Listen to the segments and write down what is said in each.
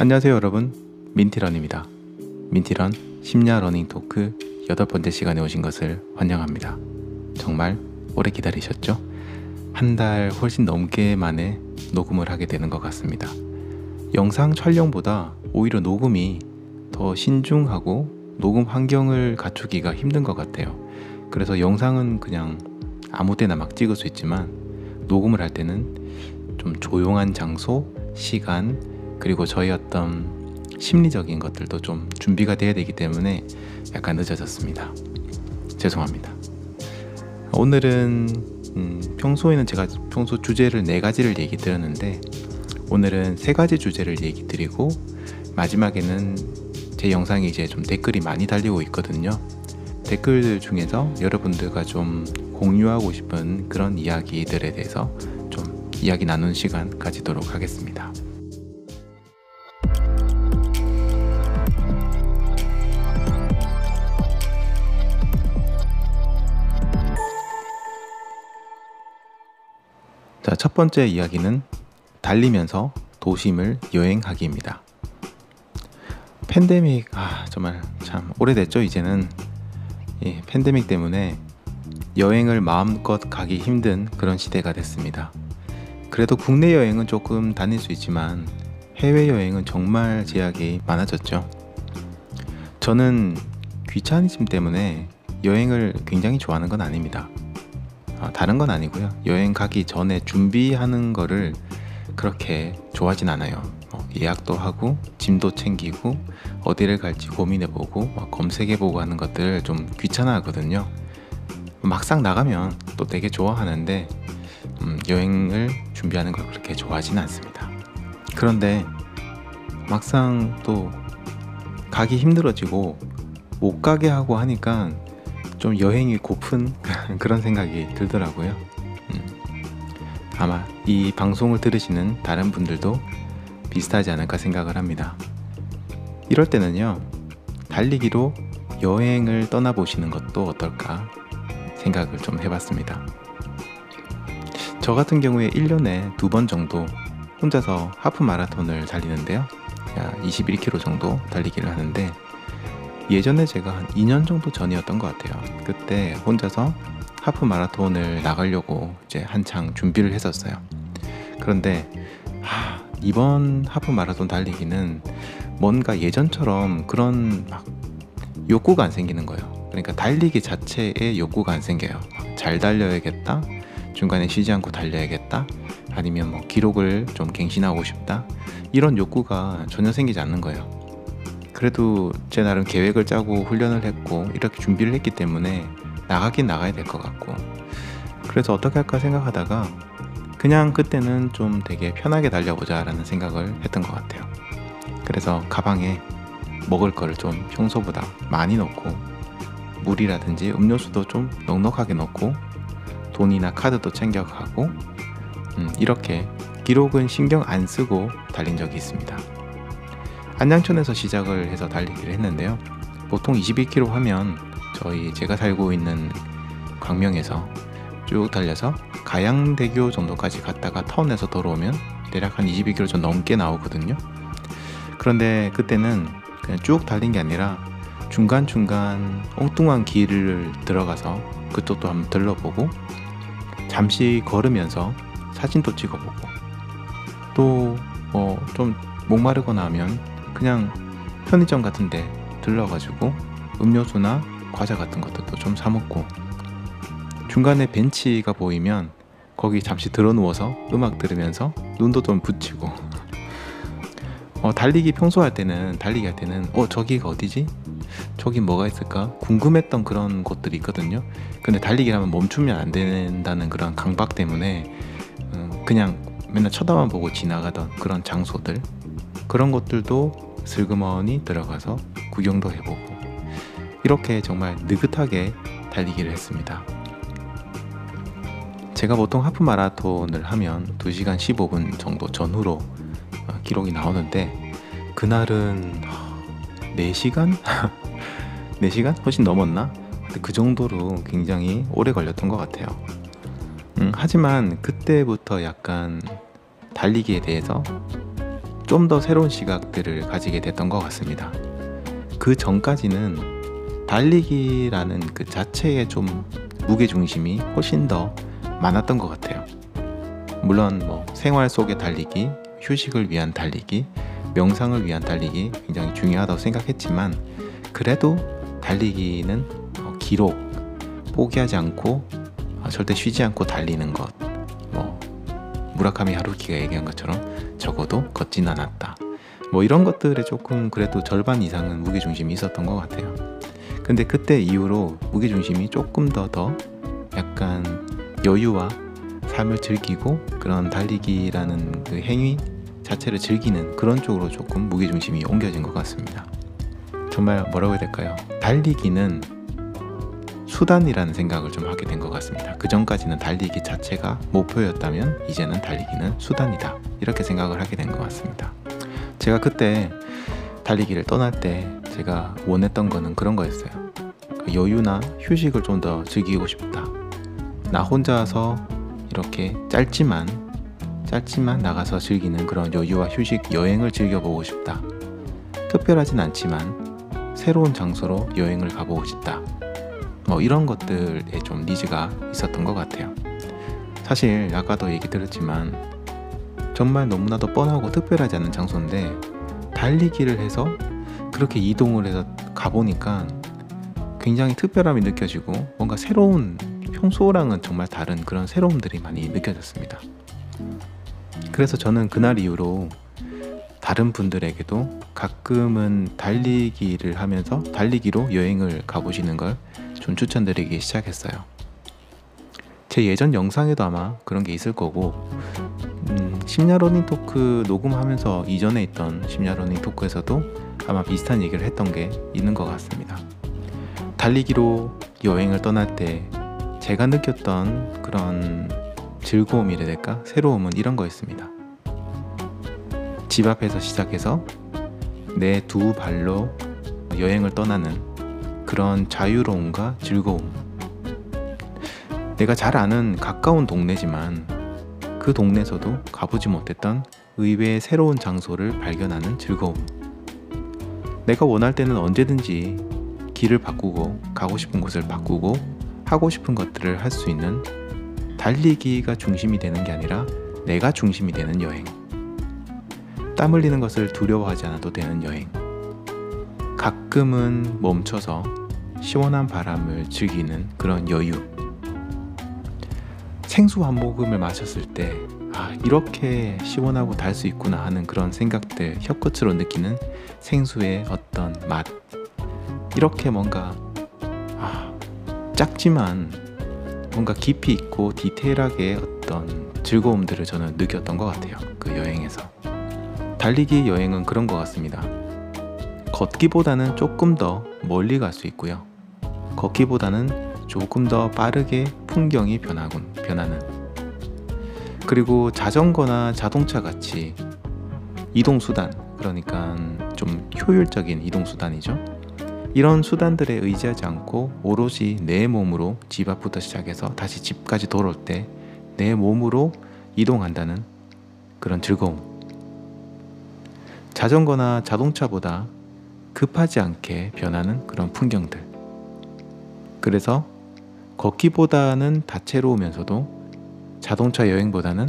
안녕하세요 여러분. 민티런입니다. 민티런 심야 러닝 토크 여덟 번째 시간에 오신 것을 환영합니다. 정말 오래 기다리셨죠? 한 달 훨씬 넘게 만에 녹음을 하게 되는 것 같습니다. 영상 촬영보다 오히려 녹음이 더 신중하고 녹음 환경을 갖추기가 힘든 것 같아요. 그래서 영상은 그냥 아무 때나 막 찍을 수 있지만 녹음을 할 때는 좀 조용한 장소, 시간, 그리고 저희 어떤 심리적인 것들도 좀 준비가 돼야 되기 때문에 약간 늦어졌습니다. 죄송합니다. 오늘은 음, 평소에는 제가 평소 주제를 네 가지를 얘기 드렸는데 오늘은 세 가지 주제를 얘기 드리고 마지막에는 제 영상이 이제 좀 댓글이 많이 달리고 있거든요. 댓글 중에서 여러분들과 좀 공유하고 싶은 그런 이야기들에 대해서 좀 이야기 나눈 시간 가지도록 하겠습니다. 첫 번째 이야기는 달리면서 도심을 여행하기입니다. 팬데믹, 아, 정말 참 오래됐죠, 이제는. 이 팬데믹 때문에 여행을 마음껏 가기 힘든 그런 시대가 됐습니다. 그래도 국내 여행은 조금 다닐 수 있지만 해외 여행은 정말 제약이 많아졌죠. 저는 귀차니즘 때문에 여행을 굉장히 좋아하는 건 아닙니다. 아, 다른 건 아니고요. 여행 가기 전에 준비하는 거를 그렇게 좋아하진 않아요. 어, 예약도 하고 짐도 챙기고 어디를 갈지 고민해보고 검색해보고 하는 것들 좀 귀찮아하거든요. 막상 나가면 또 되게 좋아하는데 음, 여행을 준비하는 걸 그렇게 좋아하진 않습니다. 그런데 막상 또 가기 힘들어지고 못 가게 하고 하니까 좀 여행이 고픈 그런 생각이 들더라고요. 음. 아마 이 방송을 들으시는 다른 분들도 비슷하지 않을까 생각을 합니다. 이럴 때는요, 달리기로 여행을 떠나보시는 것도 어떨까 생각을 좀 해봤습니다. 저 같은 경우에 1년에 두 번 정도 혼자서 하프 마라톤을 달리는데요. 21km 정도 달리기를 하는데 예전에 제가 한 2년 정도 전이었던 것 같아요. 그때 혼자서 하프 마라톤을 나가려고 이제 한창 준비를 했었어요. 그런데 하, 이번 하프 마라톤 달리기는 뭔가 예전처럼 그런 막 욕구가 안 생기는 거예요. 그러니까 달리기 자체에 욕구가 안 생겨요. 잘 달려야겠다. 중간에 쉬지 않고 달려야겠다. 아니면 뭐 기록을 좀 갱신하고 싶다. 이런 욕구가 전혀 생기지 않는 거예요. 그래도 제 나름 계획을 짜고 훈련을 했고 이렇게 준비를 했기 때문에 나가긴 나가야 될 것 같고. 그래서 어떻게 할까 생각하다가 그냥 그때는 좀 되게 편하게 달려보자 라는 생각을 했던 것 같아요. 그래서 가방에 먹을 거를 좀 평소보다 많이 넣고 물이라든지 음료수도 좀 넉넉하게 넣고 돈이나 카드도 챙겨가고 음, 이렇게 기록은 신경 안 쓰고 달린 적이 있습니다 한양천에서 시작을 해서 달리기를 했는데요. 보통 21km 하면 저희 제가 살고 있는 광명에서 쭉 달려서 가양대교 정도까지 갔다가 타운에서 돌아오면 대략 한 22km 좀 넘게 나오거든요. 그런데 그때는 그냥 쭉 달린 게 아니라 중간중간 엉뚱한 길을 들어가서 그쪽도 한번 들러보고 잠시 걸으면서 사진도 찍어보고 또뭐좀 목마르거나 하면 그냥 편의점 같은데 들러가지고 음료수나 과자 같은 것들도 좀사 먹고 중간에 벤치가 보이면 거기 잠시 들어 누워서 음악 들으면서 눈도 좀 붙이고 어, 달리기 평소 할 때는 달리기 할 때는 어 저기가 어디지? 저기 뭐가 있을까? 궁금했던 그런 곳들이 있거든요. 근데 달리기 하면 멈추면 안 된다는 그런 강박 때문에 음, 그냥 맨날 쳐다만 보고 지나가던 그런 장소들 그런 것들도 슬그머니 들어가서 구경도 해보고 이렇게 정말 느긋하게 달리기를 했습니다. 제가 보통 하프 마라톤을 하면 2시간 15분 정도 전후로 어, 기록이 나오는데 그날은 4시간? 4시간? 훨씬 넘었나? 그 정도로 굉장히 오래 걸렸던 것 같아요. 음, 하지만 그때부터 약간 달리기에 대해서 좀 더 새로운 시각들을 가지게 됐던 것 같습니다. 그 전까지는 달리기라는 그 자체의 좀 무게 중심이 훨씬 더 많았던 것 같아요. 물론 뭐 생활 속의 달리기, 휴식을 위한 달리기, 명상을 위한 달리기 굉장히 중요하다고 생각했지만 그래도 달리기는 어, 기록, 포기하지 않고 어, 절대 쉬지 않고 달리는 것, 뭐 무라카미 하루키가 얘기한 것처럼 적어도 걷진 않았다. 뭐 이런 것들에 조금 그래도 절반 이상은 무게 중심이 있었던 것 같아요. 근데 그때 이후로 무게 중심이 조금 더더 약간 여유와 삶을 즐기고 그런 달리기라는 그 행위 자체를 즐기는 그런 쪽으로 조금 무게 중심이 옮겨진 것 같습니다. 정말 뭐라고 해야 될까요? 달리기는 수단이라는 생각을 좀 하게 된 것 같습니다. 그 전까지는 달리기 자체가 목표였다면 이제는 달리기는 수단이다. 이렇게 생각을 하게 된 것 같습니다. 제가 그때 달리기를 떠날 때 제가 원했던 거는 그런 거였어요. 그 여유나 휴식을 좀 더 즐기고 싶다. 나 혼자서 이렇게 짧지만 짧지만 나가서 즐기는 그런 여유와 휴식 여행을 즐겨보고 싶다. 특별하진 않지만 새로운 장소로 여행을 가보고 싶다. 뭐 이런 것들에 좀 니즈가 있었던 것 같아요. 사실 아까도 얘기 들었지만 정말 너무나도 뻔하고 특별하지 않은 장소인데 달리기를 해서 그렇게 이동을 해서 가보니까 굉장히 특별함이 느껴지고 뭔가 새로운 평소랑은 정말 다른 그런 새로움들이 많이 느껴졌습니다. 그래서 저는 그날 이후로 다른 분들에게도 가끔은 달리기를 하면서 달리기로 여행을 가보시는 걸 좀 추천드리기 시작했어요. 제 예전 영상에도 아마 그런 게 있을 거고 음, 심야 러닝 토크 녹음하면서 이전에 있던 심야 러닝 토크에서도 아마 비슷한 얘기를 했던 게 있는 것 같습니다. 달리기로 여행을 떠날 때 제가 느꼈던 그런 즐거움이라 될까? 새로움은 이런 거였습니다. 집 앞에서 시작해서 내 두 발로 여행을 떠나는 그런 자유로움과 즐거움. 내가 잘 아는 가까운 동네지만 그 동네에서도 가보지 못했던 의외의 새로운 장소를 발견하는 즐거움. 내가 원할 때는 언제든지 길을 바꾸고 가고 싶은 곳을 바꾸고 하고 싶은 것들을 할 수 있는 달리기가 중심이 되는 게 아니라 내가 중심이 되는 여행. 땀 흘리는 것을 두려워하지 않아도 되는 여행. 가끔은 멈춰서 시원한 바람을 즐기는 그런 여유. 생수 한 모금을 마셨을 때, 아, 이렇게 시원하고 달 수 있구나 하는 그런 생각들, 혀끝으로 느끼는 생수의 어떤 맛. 이렇게 뭔가, 아, 작지만 뭔가 깊이 있고 디테일하게 어떤 즐거움들을 저는 느꼈던 것 같아요. 그 여행에서. 달리기 여행은 그런 것 같습니다. 걷기보다는 조금 더 멀리 갈 수 있고요. 걷기보다는 조금 더 빠르게 풍경이 변하군, 변하는. 그리고 자전거나 자동차 같이 이동수단, 그러니까 좀 효율적인 이동수단이죠. 이런 수단들에 의지하지 않고 오롯이 내 몸으로 집 앞부터 시작해서 다시 집까지 돌아올 때 내 몸으로 이동한다는 그런 즐거움. 자전거나 자동차보다 급하지 않게 변하는 그런 풍경들. 그래서 걷기보다는 다채로우면서도 자동차 여행보다는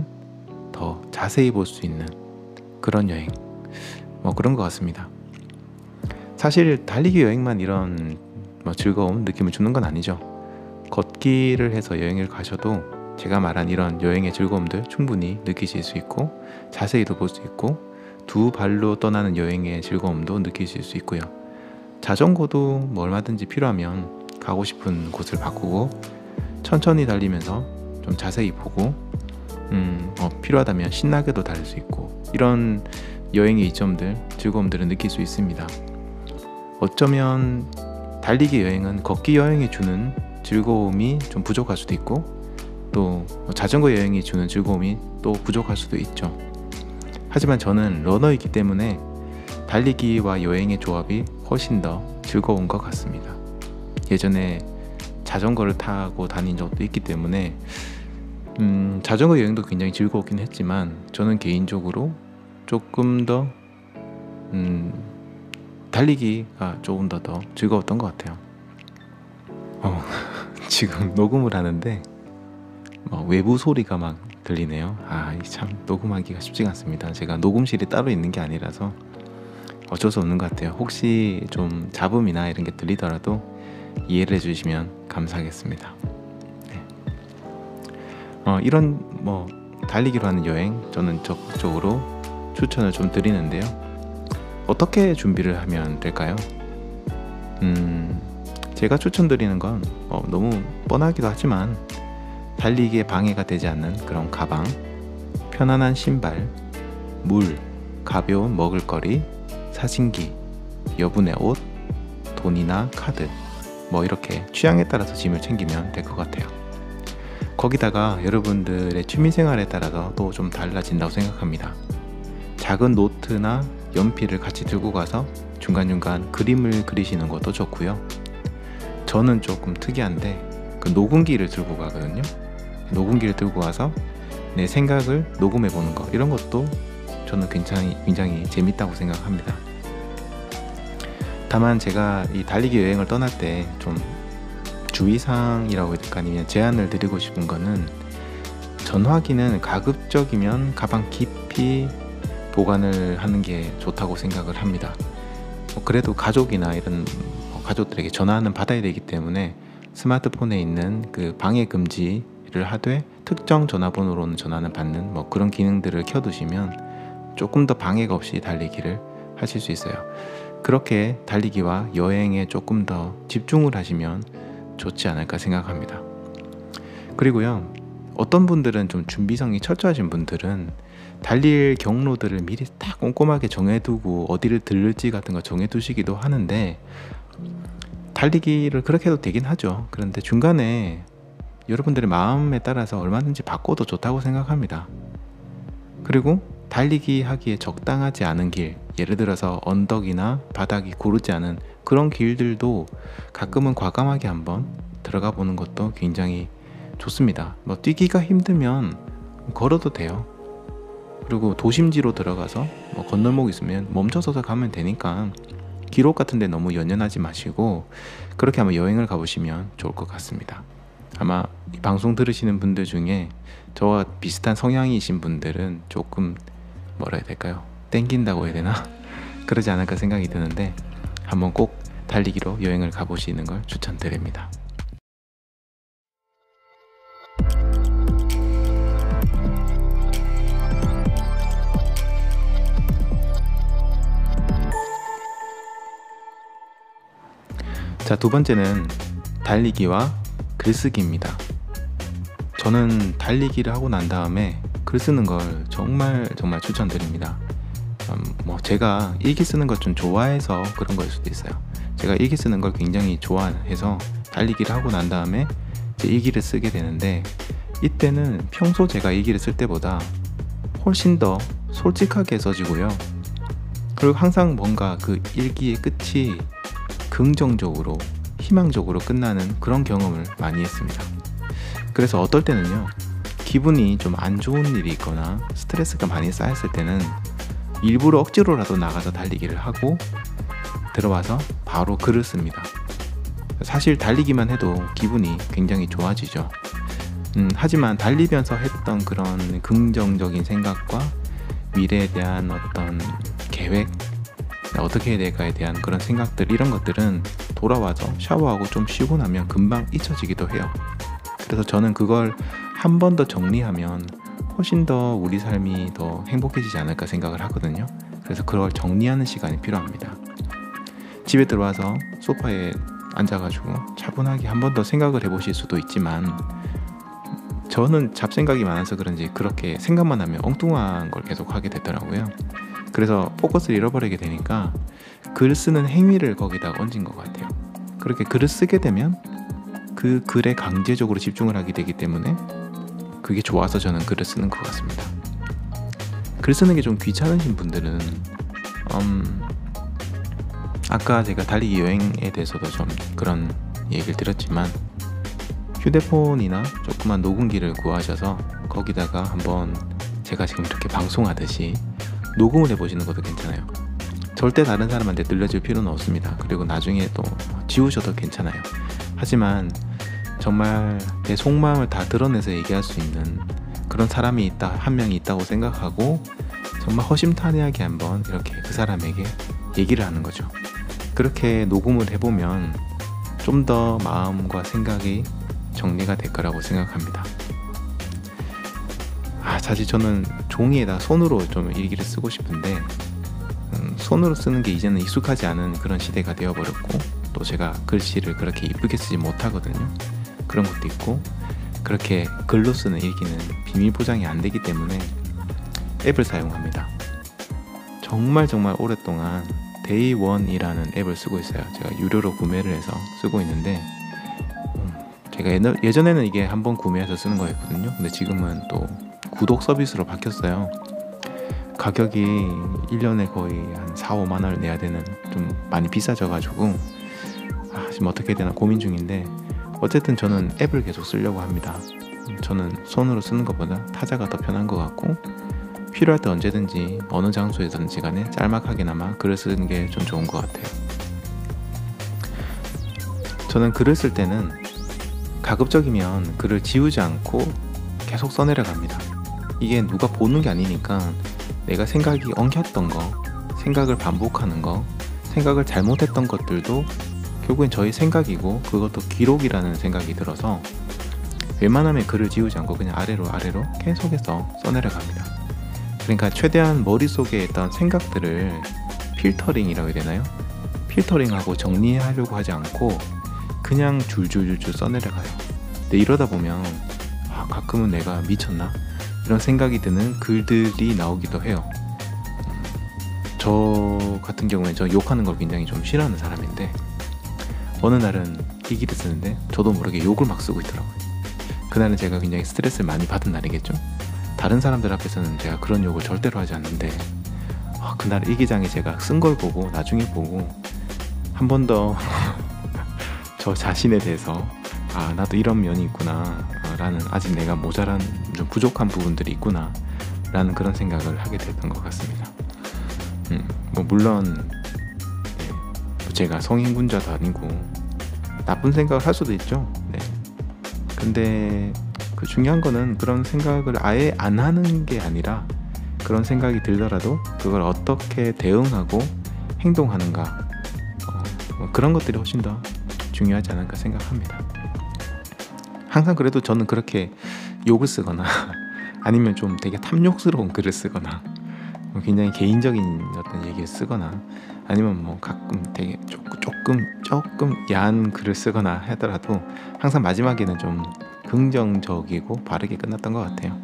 더 자세히 볼 수 있는 그런 여행. 뭐 그런 것 같습니다. 사실 달리기 여행만 이런 뭐 즐거움 느낌을 주는 건 아니죠. 걷기를 해서 여행을 가셔도 제가 말한 이런 여행의 즐거움들 충분히 느끼실 수 있고 자세히도 볼 수 있고 두 발로 떠나는 여행의 즐거움도 느끼실 수 있고요. 자전거도 뭐 얼마든지 필요하면 가고 싶은 곳을 바꾸고 천천히 달리면서 좀 자세히 보고 음, 어, 필요하다면 신나게도 달릴 수 있고 이런 여행의 이점들 즐거움들을 느낄 수 있습니다. 어쩌면 달리기 여행은 걷기 여행이 주는 즐거움이 좀 부족할 수도 있고 또 자전거 여행이 주는 즐거움이 또 부족할 수도 있죠. 하지만 저는 러너이기 때문에 달리기와 여행의 조합이 훨씬 더 즐거운 것 같습니다. 예전에 자전거를 타고 다닌 적도 있기 때문에 음, 자전거 여행도 굉장히 즐거웠긴 했지만 저는 개인적으로 조금 더 음, 달리기가 조금 더 더 즐거웠던 것 같아요. 어, 지금 녹음을 하는데 뭐 외부 소리가 막 들리네요. 아, 참 녹음하기가 쉽지가 않습니다. 제가 녹음실이 따로 있는 게 아니라서 어쩔 수 없는 것 같아요. 혹시 좀 잡음이나 이런 게 들리더라도 이해를 해주시면 감사하겠습니다. 네. 어, 이런 뭐 달리기로 하는 여행 저는 적극적으로 추천을 좀 드리는데요. 어떻게 준비를 하면 될까요? 음, 제가 추천드리는 건 어, 너무 뻔하기도 하지만 달리기에 방해가 되지 않는 그런 가방, 편안한 신발, 물, 가벼운 먹을거리, 사진기, 여분의 옷, 돈이나 카드, 뭐 이렇게 취향에 따라서 짐을 챙기면 될 것 같아요. 거기다가 여러분들의 취미생활에 따라서 또 좀 달라진다고 생각합니다. 작은 노트나 연필을 같이 들고 가서 중간중간 그림을 그리시는 것도 좋고요. 저는 조금 특이한데 그 녹음기를 들고 가거든요. 녹음기를 들고 와서 내 생각을 녹음해 보는 거 이런 것도 저는 굉장히 굉장히 재밌다고 생각합니다. 다만 제가 이 달리기 여행을 떠날 때 좀 주의사항이라고 해야 될까 아니면 제안을 드리고 싶은 거는 전화기는 가급적이면 가방 깊이 보관을 하는 게 좋다고 생각을 합니다. 뭐 그래도 가족이나 이런 뭐 가족들에게 전화는 받아야 되기 때문에 스마트폰에 있는 그 방해 금지를 하되 특정 전화번호로는 전화는 받는 뭐 그런 기능들을 켜두시면 조금 더 방해가 없이 달리기를 하실 수 있어요. 그렇게 달리기와 여행에 조금 더 집중을 하시면 좋지 않을까 생각합니다. 그리고요, 어떤 분들은 좀 준비성이 철저하신 분들은 달릴 경로들을 미리 딱 꼼꼼하게 정해두고 어디를 들를지 같은 거 정해두시기도 하는데 달리기를 그렇게 해도 되긴 하죠. 그런데 중간에 여러분들의 마음에 따라서 얼마든지 바꿔도 좋다고 생각합니다. 그리고 달리기 하기에 적당하지 않은 길, 예를 들어서 언덕이나 바닥이 고르지 않은 그런 길들도 가끔은 과감하게 한번 들어가 보는 것도 굉장히 좋습니다. 뭐 뛰기가 힘들면 걸어도 돼요. 그리고 도심지로 들어가서 뭐 건널목 있으면 멈춰서서 가면 되니까 기록 같은 데 너무 연연하지 마시고 그렇게 한번 여행을 가보시면 좋을 것 같습니다. 아마 이 방송 들으시는 분들 중에 저와 비슷한 성향이신 분들은 조금 뭐라 해야 될까요? 땡긴다고 해야 되나? 그러지 않을까 생각이 드는데 한번 꼭 달리기로 여행을 가보시는 걸 추천드립니다. 자, 두 번째는 달리기와 글쓰기입니다. 저는 달리기를 하고 난 다음에 글 쓰는 걸 정말 정말 추천드립니다. 음, 뭐 제가 일기 쓰는 걸좀 좋아해서 그런 거일 수도 있어요. 제가 일기 쓰는 걸 굉장히 좋아해서 달리기를 하고 난 다음에 제 일기를 쓰게 되는데 이때는 평소 제가 일기를 쓸 때보다 훨씬 더 솔직하게 써지고요. 그리고 항상 뭔가 그 일기의 끝이 긍정적으로 희망적으로 끝나는 그런 경험을 많이 했습니다. 그래서 어떨 때는요. 기분이 좀 안 좋은 일이 있거나 스트레스가 많이 쌓였을 때는 일부러 억지로라도 나가서 달리기를 하고 들어와서 바로 글을 씁니다. 사실 달리기만 해도 기분이 굉장히 좋아지죠. 음, 하지만 달리면서 했던 그런 긍정적인 생각과 미래에 대한 어떤 계획, 어떻게 해야 될까에 대한 그런 생각들, 이런 것들은 돌아와서 샤워하고 좀 쉬고 나면 금방 잊혀지기도 해요. 그래서 저는 그걸 한 번 더 정리하면 훨씬 더 우리 삶이 더 행복해지지 않을까 생각을 하거든요. 그래서 그걸 정리하는 시간이 필요합니다. 집에 들어와서 소파에 앉아가지고 차분하게 한 번 더 생각을 해보실 수도 있지만 저는 잡생각이 많아서 그런지 그렇게 생각만 하면 엉뚱한 걸 계속 하게 되더라고요. 그래서 포커스를 잃어버리게 되니까 글 쓰는 행위를 거기다 얹은 것 같아요. 그렇게 글을 쓰게 되면 그 글에 강제적으로 집중을 하게 되기 때문에 그게 좋아서 저는 글을 쓰는 것 같습니다. 글 쓰는 게 좀 귀찮으신 분들은 음, 아까 제가 달리기 여행에 대해서도 좀 그런 얘기를 드렸지만 휴대폰이나 조그만 녹음기를 구하셔서 거기다가 한번 제가 지금 이렇게 방송하듯이 녹음을 해보시는 것도 괜찮아요. 절대 다른 사람한테 들려줄 필요는 없습니다. 그리고 나중에 또 지우셔도 괜찮아요. 하지만 정말 내 속마음을 다 드러내서 얘기할 수 있는 그런 사람이 있다, 한 명이 있다고 생각하고 정말 허심탄회하게 한번 이렇게 그 사람에게 얘기를 하는 거죠. 그렇게 녹음을 해보면 좀 더 마음과 생각이 정리가 될 거라고 생각합니다. 아, 사실 저는 종이에다 손으로 좀 일기를 쓰고 싶은데 음, 손으로 쓰는 게 이제는 익숙하지 않은 그런 시대가 되어버렸고 또 제가 글씨를 그렇게 이쁘게 쓰지 못하거든요. 그런 것도 있고 그렇게 글로 쓰는 일기는 비밀 보장이 안 되기 때문에 앱을 사용합니다. 정말 정말 오랫동안 데이원이라는 앱을 쓰고 있어요. 제가 유료로 구매를 해서 쓰고 있는데 음, 제가 예전에는 이게 한번 구매해서 쓰는 거였거든요. 근데 지금은 또 구독 서비스로 바뀌었어요. 가격이 1년에 거의 한 4, 5만 원을 내야 되는 좀 많이 비싸져 가지고 아, 지금 어떻게 되나 고민 중인데 어쨌든 저는 앱을 계속 쓰려고 합니다. 저는 손으로 쓰는 것보다 타자가 더 편한 것 같고 필요할 때 언제든지 어느 장소에든지 간에 짤막하게나마 글을 쓰는 게 좀 좋은 것 같아요. 저는 글을 쓸 때는 가급적이면 글을 지우지 않고 계속 써내려 갑니다. 이게 누가 보는 게 아니니까 내가 생각이 엉켰던 거, 생각을 반복하는 거, 생각을 잘못했던 것들도 결국엔 저희 생각이고 그것도 기록이라는 생각이 들어서 웬만하면 글을 지우지 않고 그냥 아래로 아래로 계속해서 써내려 갑니다. 그러니까 최대한 머릿속에 있던 생각들을 필터링이라고 해야 되나요? 필터링하고 정리하려고 하지 않고 그냥 줄줄줄줄 써내려가요. 근데 이러다 보면 아, 가끔은 내가 미쳤나? 이런 생각이 드는 글들이 나오기도 해요. 저 같은 경우에 저 욕하는 걸 굉장히 좀 싫어하는 사람인데 어느 날은 일기를 쓰는데 저도 모르게 욕을 막 쓰고 있더라고요. 그날은 제가 굉장히 스트레스를 많이 받은 날이겠죠. 다른 사람들 앞에서는 제가 그런 욕을 절대로 하지 않는데 아, 그날 일기장에 제가 쓴 걸 보고 나중에 보고 한 번 더 저 자신에 대해서 아 나도 이런 면이 있구나 라는 아직 내가 모자란 좀 부족한 부분들이 있구나 라는 그런 생각을 하게 됐던 것 같습니다 음, 뭐 물론 제가 성인군자도 아니고 나쁜 생각을 할 수도 있죠 네. 근데 그 중요한 거는 그런 생각을 아예 안 하는 게 아니라 그런 생각이 들더라도 그걸 어떻게 대응하고 행동하는가 어, 뭐 그런 것들이 훨씬 더 중요하지 않을까 생각합니다. 항상 그래도 저는 그렇게 욕을 쓰거나 아니면 좀 되게 탐욕스러운 글을 쓰거나 뭐 굉장히 개인적인 어떤 얘기를 쓰거나 아니면 뭐 가끔 되게 조금 조금 조금 야한 글을 쓰거나 하더라도 항상 마지막에는 좀 긍정적이고 바르게 끝났던 것 같아요.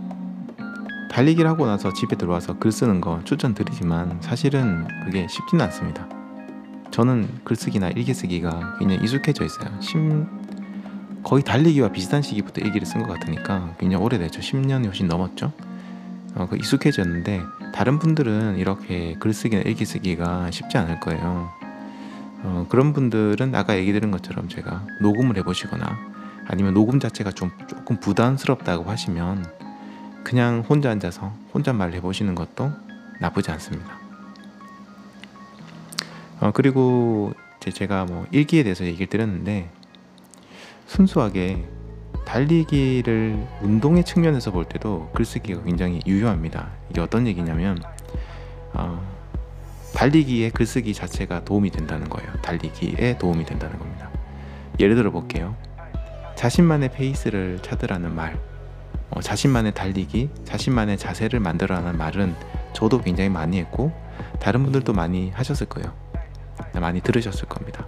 달리기를 하고 나서 집에 들어와서 글 쓰는 거 추천드리지만 사실은 그게 쉽지는 않습니다. 저는 글쓰기나 일기쓰기가 굉장히 익숙해져 있어요. 10, 거의 달리기와 비슷한 시기부터 일기를 쓴 것 같으니까 굉장히 오래됐죠. 10년이 훨씬 넘었죠. 어, 그 익숙해졌는데 다른 분들은 이렇게 글쓰기나 일기쓰기가 쉽지 않을 거예요. 어, 그런 분들은 아까 얘기 드린 것처럼 제가 녹음을 해보시거나 아니면 녹음 자체가 좀 조금 부담스럽다고 하시면 그냥 혼자 앉아서 혼잣말 해보시는 것도 나쁘지 않습니다. 어, 그리고 제가 뭐 일기에 대해서 얘기를 드렸는데 순수하게 달리기를 운동의 측면에서 볼 때도 글쓰기가 굉장히 유효합니다. 이게 어떤 얘기냐면 어, 달리기에 글쓰기 자체가 도움이 된다는 거예요. 달리기에 도움이 된다는 겁니다. 예를 들어 볼게요. 자신만의 페이스를 찾으라는 말, 어, 자신만의 달리기, 자신만의 자세를 만들어라는 말은 저도 굉장히 많이 했고 다른 분들도 많이 하셨을 거예요. 많이 들으셨을 겁니다.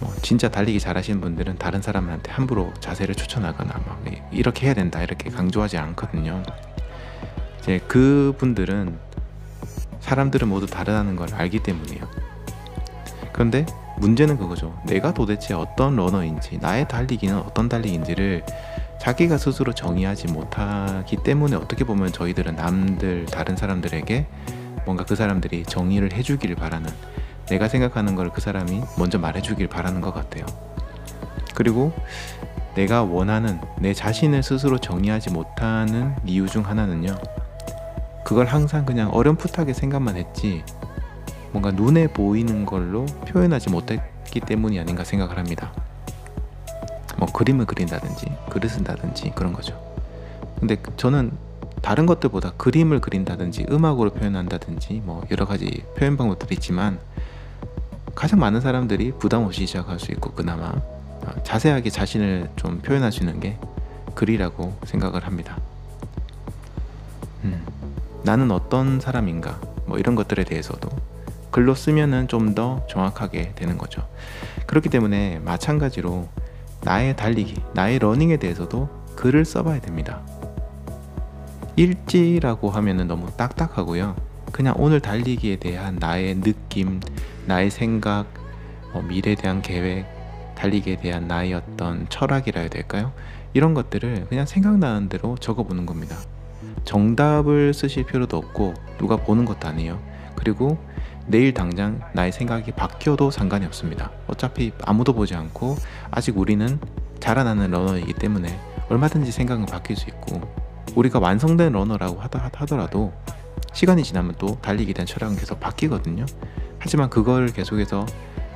뭐 진짜 달리기 잘하시는 분들은 다른 사람한테 함부로 자세를 추천하거나 막 이렇게 해야 된다 이렇게 강조하지 않거든요. 이제 그 분들은 사람들은 모두 다르다는 걸 알기 때문이에요. 그런데 문제는 그거죠. 내가 도대체 어떤 러너인지, 나의 달리기는 어떤 달리기인지를 자기가 스스로 정의하지 못하기 때문에 어떻게 보면 저희들은 남들, 다른 사람들에게 뭔가 그 사람들이 정의를 해주길 바라는 내가 생각하는 걸 그 사람이 먼저 말해주길 바라는 것 같아요. 그리고 내가 원하는 내 자신을 스스로 정의하지 못하는 이유 중 하나는요. 그걸 항상 그냥 어렴풋하게 생각만 했지 뭔가 눈에 보이는 걸로 표현하지 못했기 때문이 아닌가 생각을 합니다. 뭐 그림을 그린다든지 글을 쓴다든지 그런 거죠. 근데 저는 다른 것들보다 그림을 그린다든지 음악으로 표현한다든지 뭐 여러 가지 표현 방법들이 있지만 가장 많은 사람들이 부담 없이 시작할 수 있고 그나마 어, 자세하게 자신을 좀 표현할 수 있는 게 글이라고 생각을 합니다. 음, 나는 어떤 사람인가 뭐 이런 것들에 대해서도 글로 쓰면은 좀 더 정확하게 되는 거죠. 그렇기 때문에 마찬가지로 나의 달리기, 나의 러닝에 대해서도 글을 써봐야 됩니다. 일지라고 하면은 너무 딱딱하고요. 그냥 오늘 달리기에 대한 나의 느낌, 나의 생각, 어, 미래에 대한 계획, 달리기에 대한 나의 어떤 철학이라 해야 될까요? 이런 것들을 그냥 생각나는 대로 적어보는 겁니다. 정답을 쓰실 필요도 없고 누가 보는 것도 아니에요. 그리고 내일 당장 나의 생각이 바뀌어도 상관이 없습니다. 어차피 아무도 보지 않고 아직 우리는 자라나는 러너이기 때문에 얼마든지 생각은 바뀔 수 있고 우리가 완성된 러너라고 하더라도 시간이 지나면 또 달리기에 대한 철학은 계속 바뀌거든요. 하지만 그걸 계속해서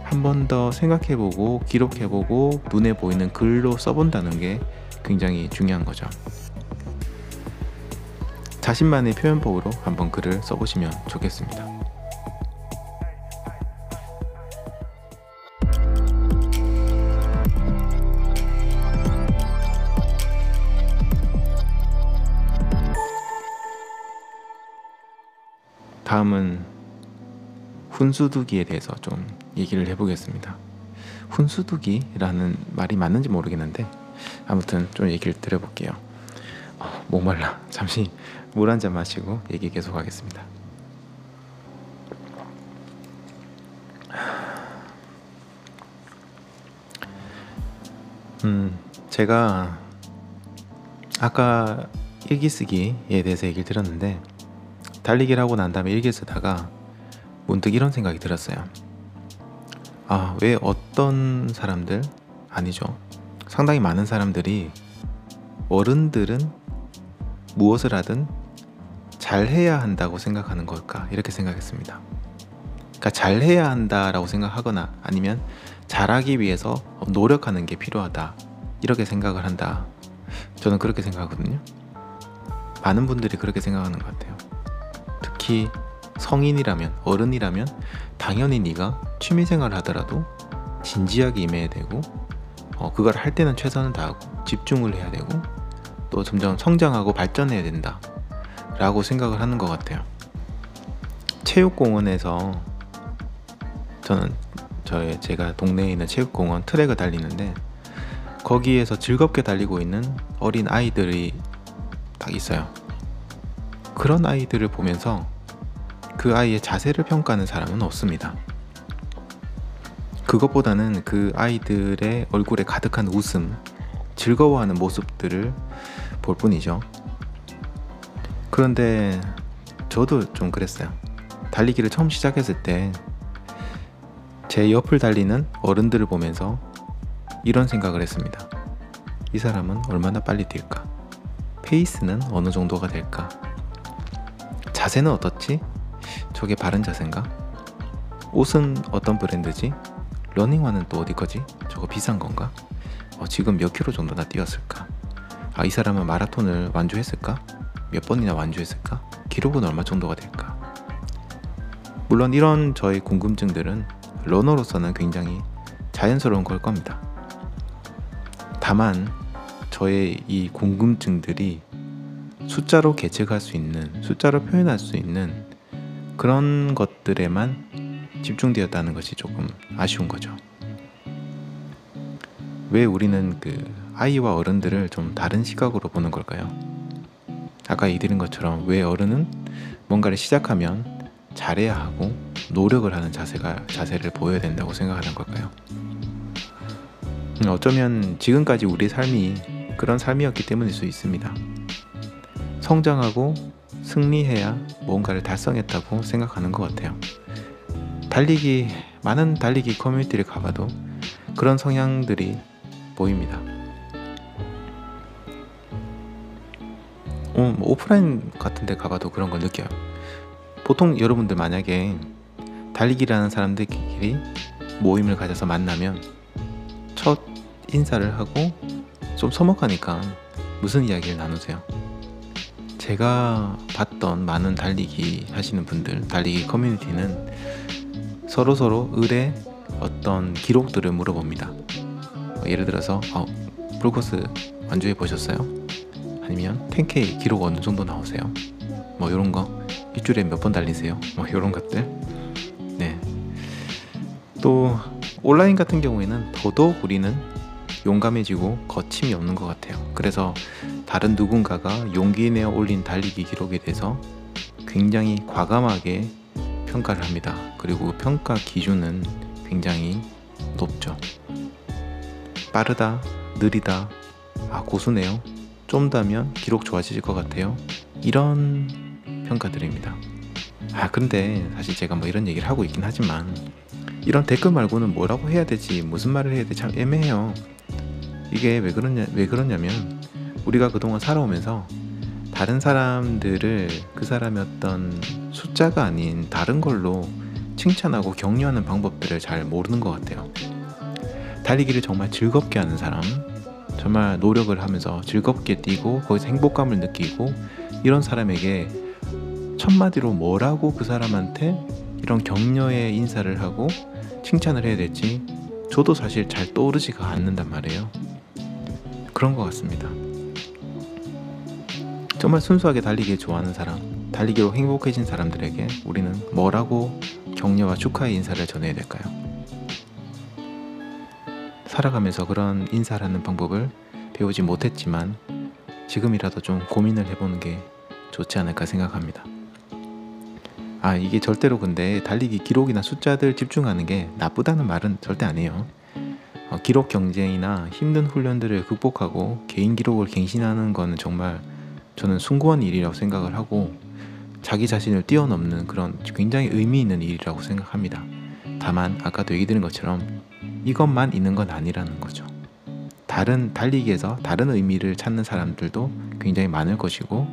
한 번 더 생각해보고 기록해보고 눈에 보이는 글로 써본다는 게 굉장히 중요한 거죠. 자신만의 표현법으로 한번 글을 써보시면 좋겠습니다. 다음은 훈수두기에 대해서 좀 얘기를 해보겠습니다. 훈수두기라는 말이 맞는지 모르겠는데 아무튼 좀 얘기를 드려볼게요. 어, 목말라. 잠시 물 한 잔 마시고 얘기 계속하겠습니다. 음, 제가 아까 일기 쓰기에 대해서 얘기를 드렸는데 달리기를 하고 난 다음에 일기 쓰다가 문득 이런 생각이 들었어요. 아, 왜 어떤 사람들 아니죠. 상당히 많은 사람들이 어른들은 무엇을 하든 잘해야 한다고 생각하는 걸까 이렇게 생각했습니다. 그러니까 잘해야 한다라고 생각하거나 아니면 잘하기 위해서 노력하는 게 필요하다 이렇게 생각을 한다. 저는 그렇게 생각하거든요. 많은 분들이 그렇게 생각하는 것 같아요. 특히 성인이라면 어른이라면 당연히 네가 취미생활을 하더라도 진지하게 임해야 되고 어, 그걸 할 때는 최선을 다하고 집중을 해야 되고 또 점점 성장하고 발전해야 된다 라고 생각을 하는 것 같아요. 체육공원에서 저는 저의 제가 동네에 있는 체육공원 트랙을 달리는데 거기에서 즐겁게 달리고 있는 어린 아이들이 딱 있어요. 그런 아이들을 보면서 그 아이의 자세를 평가하는 사람은 없습니다. 그것보다는 그 아이들의 얼굴에 가득한 웃음, 즐거워하는 모습들을 볼 뿐이죠. 그런데 저도 좀 그랬어요. 달리기를 처음 시작했을 때 제 옆을 달리는 어른들을 보면서 이런 생각을 했습니다. 이 사람은 얼마나 빨리 뛸까? 페이스는 어느 정도가 될까? 자세는 어떻지? 저게 바른 자세인가? 옷은 어떤 브랜드지? 러닝화는 또 어디 거지? 저거 비싼 건가? 어, 지금 몇 킬로 정도나 뛰었을까? 아, 이 사람은 마라톤을 완주했을까? 몇 번이나 완주했을까? 기록은 얼마 정도가 될까? 물론 이런 저의 궁금증들은 러너로서는 굉장히 자연스러운 걸 겁니다. 다만 저의 이 궁금증들이 숫자로 계측할 수 있는, 숫자로 표현할 수 있는 그런 것들에만 집중되었다는 것이 조금 아쉬운 거죠. 왜 우리는 그 아이와 어른들을 좀 다른 시각으로 보는 걸까요? 아까 얘기드린 것처럼 왜 어른은 뭔가를 시작하면 잘해야 하고 노력을 하는 자세가 자세를 보여야 된다고 생각하는 걸까요? 음, 어쩌면 지금까지 우리 삶이 그런 삶이었기 때문일 수 있습니다. 성장하고 승리해야 뭔가를 달성했다고 생각하는 것 같아요. 달리기, 많은 달리기 커뮤니티를 가봐도 그런 성향들이 보입니다. 어, 뭐 오프라인 같은 데 가봐도 그런 걸 느껴요. 보통 여러분들 만약에 달리기라는 사람들끼리 모임을 가져서 만나면 첫 인사를 하고 좀 서먹하니까 무슨 이야기를 나누세요? 제가 봤던 많은 달리기 하시는 분들, 달리기 커뮤니티는 서로 서로 을의 어떤 기록들을 물어봅니다. 어, 예를 들어서 어, 브루코스 완주해 보셨어요? 아니면 10K 기록 어느 정도 나오세요? 뭐 이런 거 일주일에 몇 번 달리세요? 뭐 이런 것들. 네. 또 온라인 같은 경우에는 더더욱 우리는 용감해지고 거침이 없는 것 같아요. 그래서 다른 누군가가 용기 내어 올린 달리기 기록에 대해서 굉장히 과감하게 평가를 합니다. 그리고 평가 기준은 굉장히 높죠. 빠르다, 느리다, 아 고수네요. 좀 더면 기록 좋아지실 것 같아요. 이런 평가드립니다. 아 근데 사실 제가 뭐 이런 얘기를 하고 있긴 하지만 이런 댓글 말고는 뭐라고 해야 되지 무슨 말을 해야 되지 참 애매해요. 이게 왜 그러냐 왜 그러냐면 우리가 그동안 살아오면서 다른 사람들을 그 사람의 어떤 숫자가 아닌 다른 걸로 칭찬하고 격려하는 방법들을 잘 모르는 것 같아요. 달리기를 정말 즐겁게 하는 사람, 정말 노력을 하면서 즐겁게 뛰고 거기서 행복감을 느끼고 이런 사람에게 첫마디로 뭐라고 그 사람한테 이런 격려의 인사를 하고 칭찬을 해야 될지 저도 사실 잘 떠오르지가 않는단 말이에요. 그런 것 같습니다. 정말 순수하게 달리기 좋아하는 사람, 달리기로 행복해진 사람들에게 우리는 뭐라고 격려와 축하의 인사를 전해야 될까요? 살아가면서 그런 인사를 하는 방법을 배우지 못했지만 지금이라도 좀 고민을 해보는 게 좋지 않을까 생각합니다. 아, 이게 절대로 근데 달리기 기록이나 숫자들 집중하는 게 나쁘다는 말은 절대 아니에요. 어, 기록 경쟁이나 힘든 훈련들을 극복하고 개인 기록을 갱신하는 거는 정말 저는 숭고한 일이라고 생각을 하고 자기 자신을 뛰어넘는 그런 굉장히 의미 있는 일이라고 생각합니다. 다만 아까도 얘기 드린 것처럼 이것만 있는 건 아니라는 거죠. 다른 달리기에서 다른 의미를 찾는 사람들도 굉장히 많을 것이고